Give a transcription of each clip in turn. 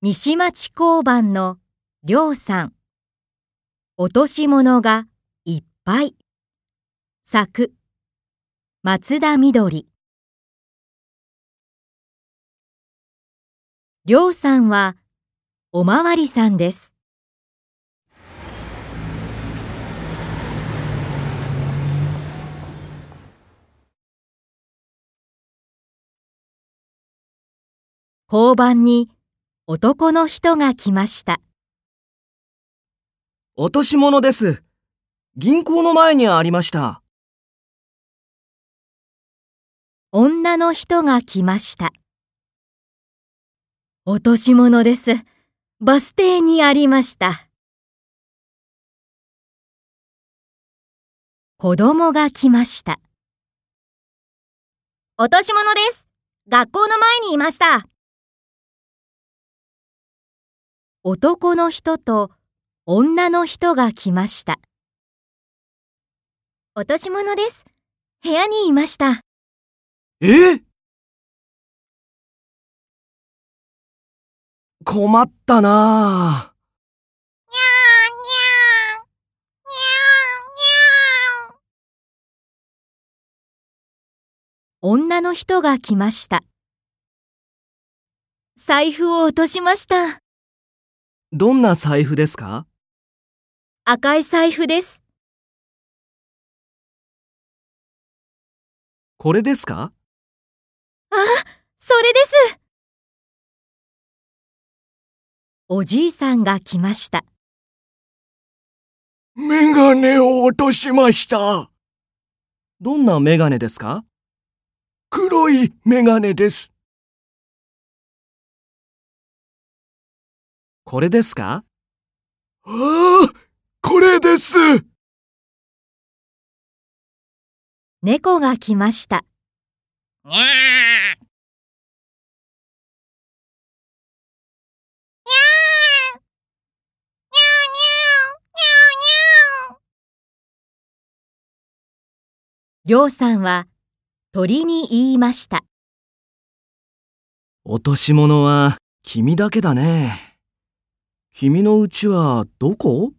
西町交番のりょうさん。落とし物がいっぱい。作。松田みどり。りょうさんはおまわりさんです。交番に男の人が来ました。落とし物です。銀行の前にありました。女の人が来ました。落とし物です。バス停にありました。子供が来ました。落とし物です。学校の前にいました。男の人と女の人が来ました。落とし物です。部屋にいました。え？困ったなぁ。女の人が来ました。財布を落としました。どんな財布ですか？赤い財布です。これですか？あ、それです。おじいさんが来ました。メガネを落としました。どんなメガネですか？黒いメガネです。これですか？ああ、これです。猫が来ました。にゃー。りょうさんは鳥に言いました。落とし物は君だけだね。君の家はどこ？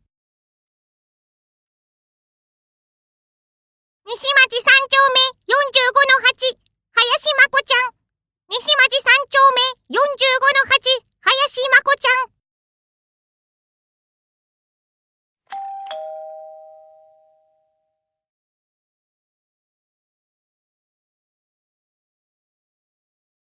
西町三丁目45の8、林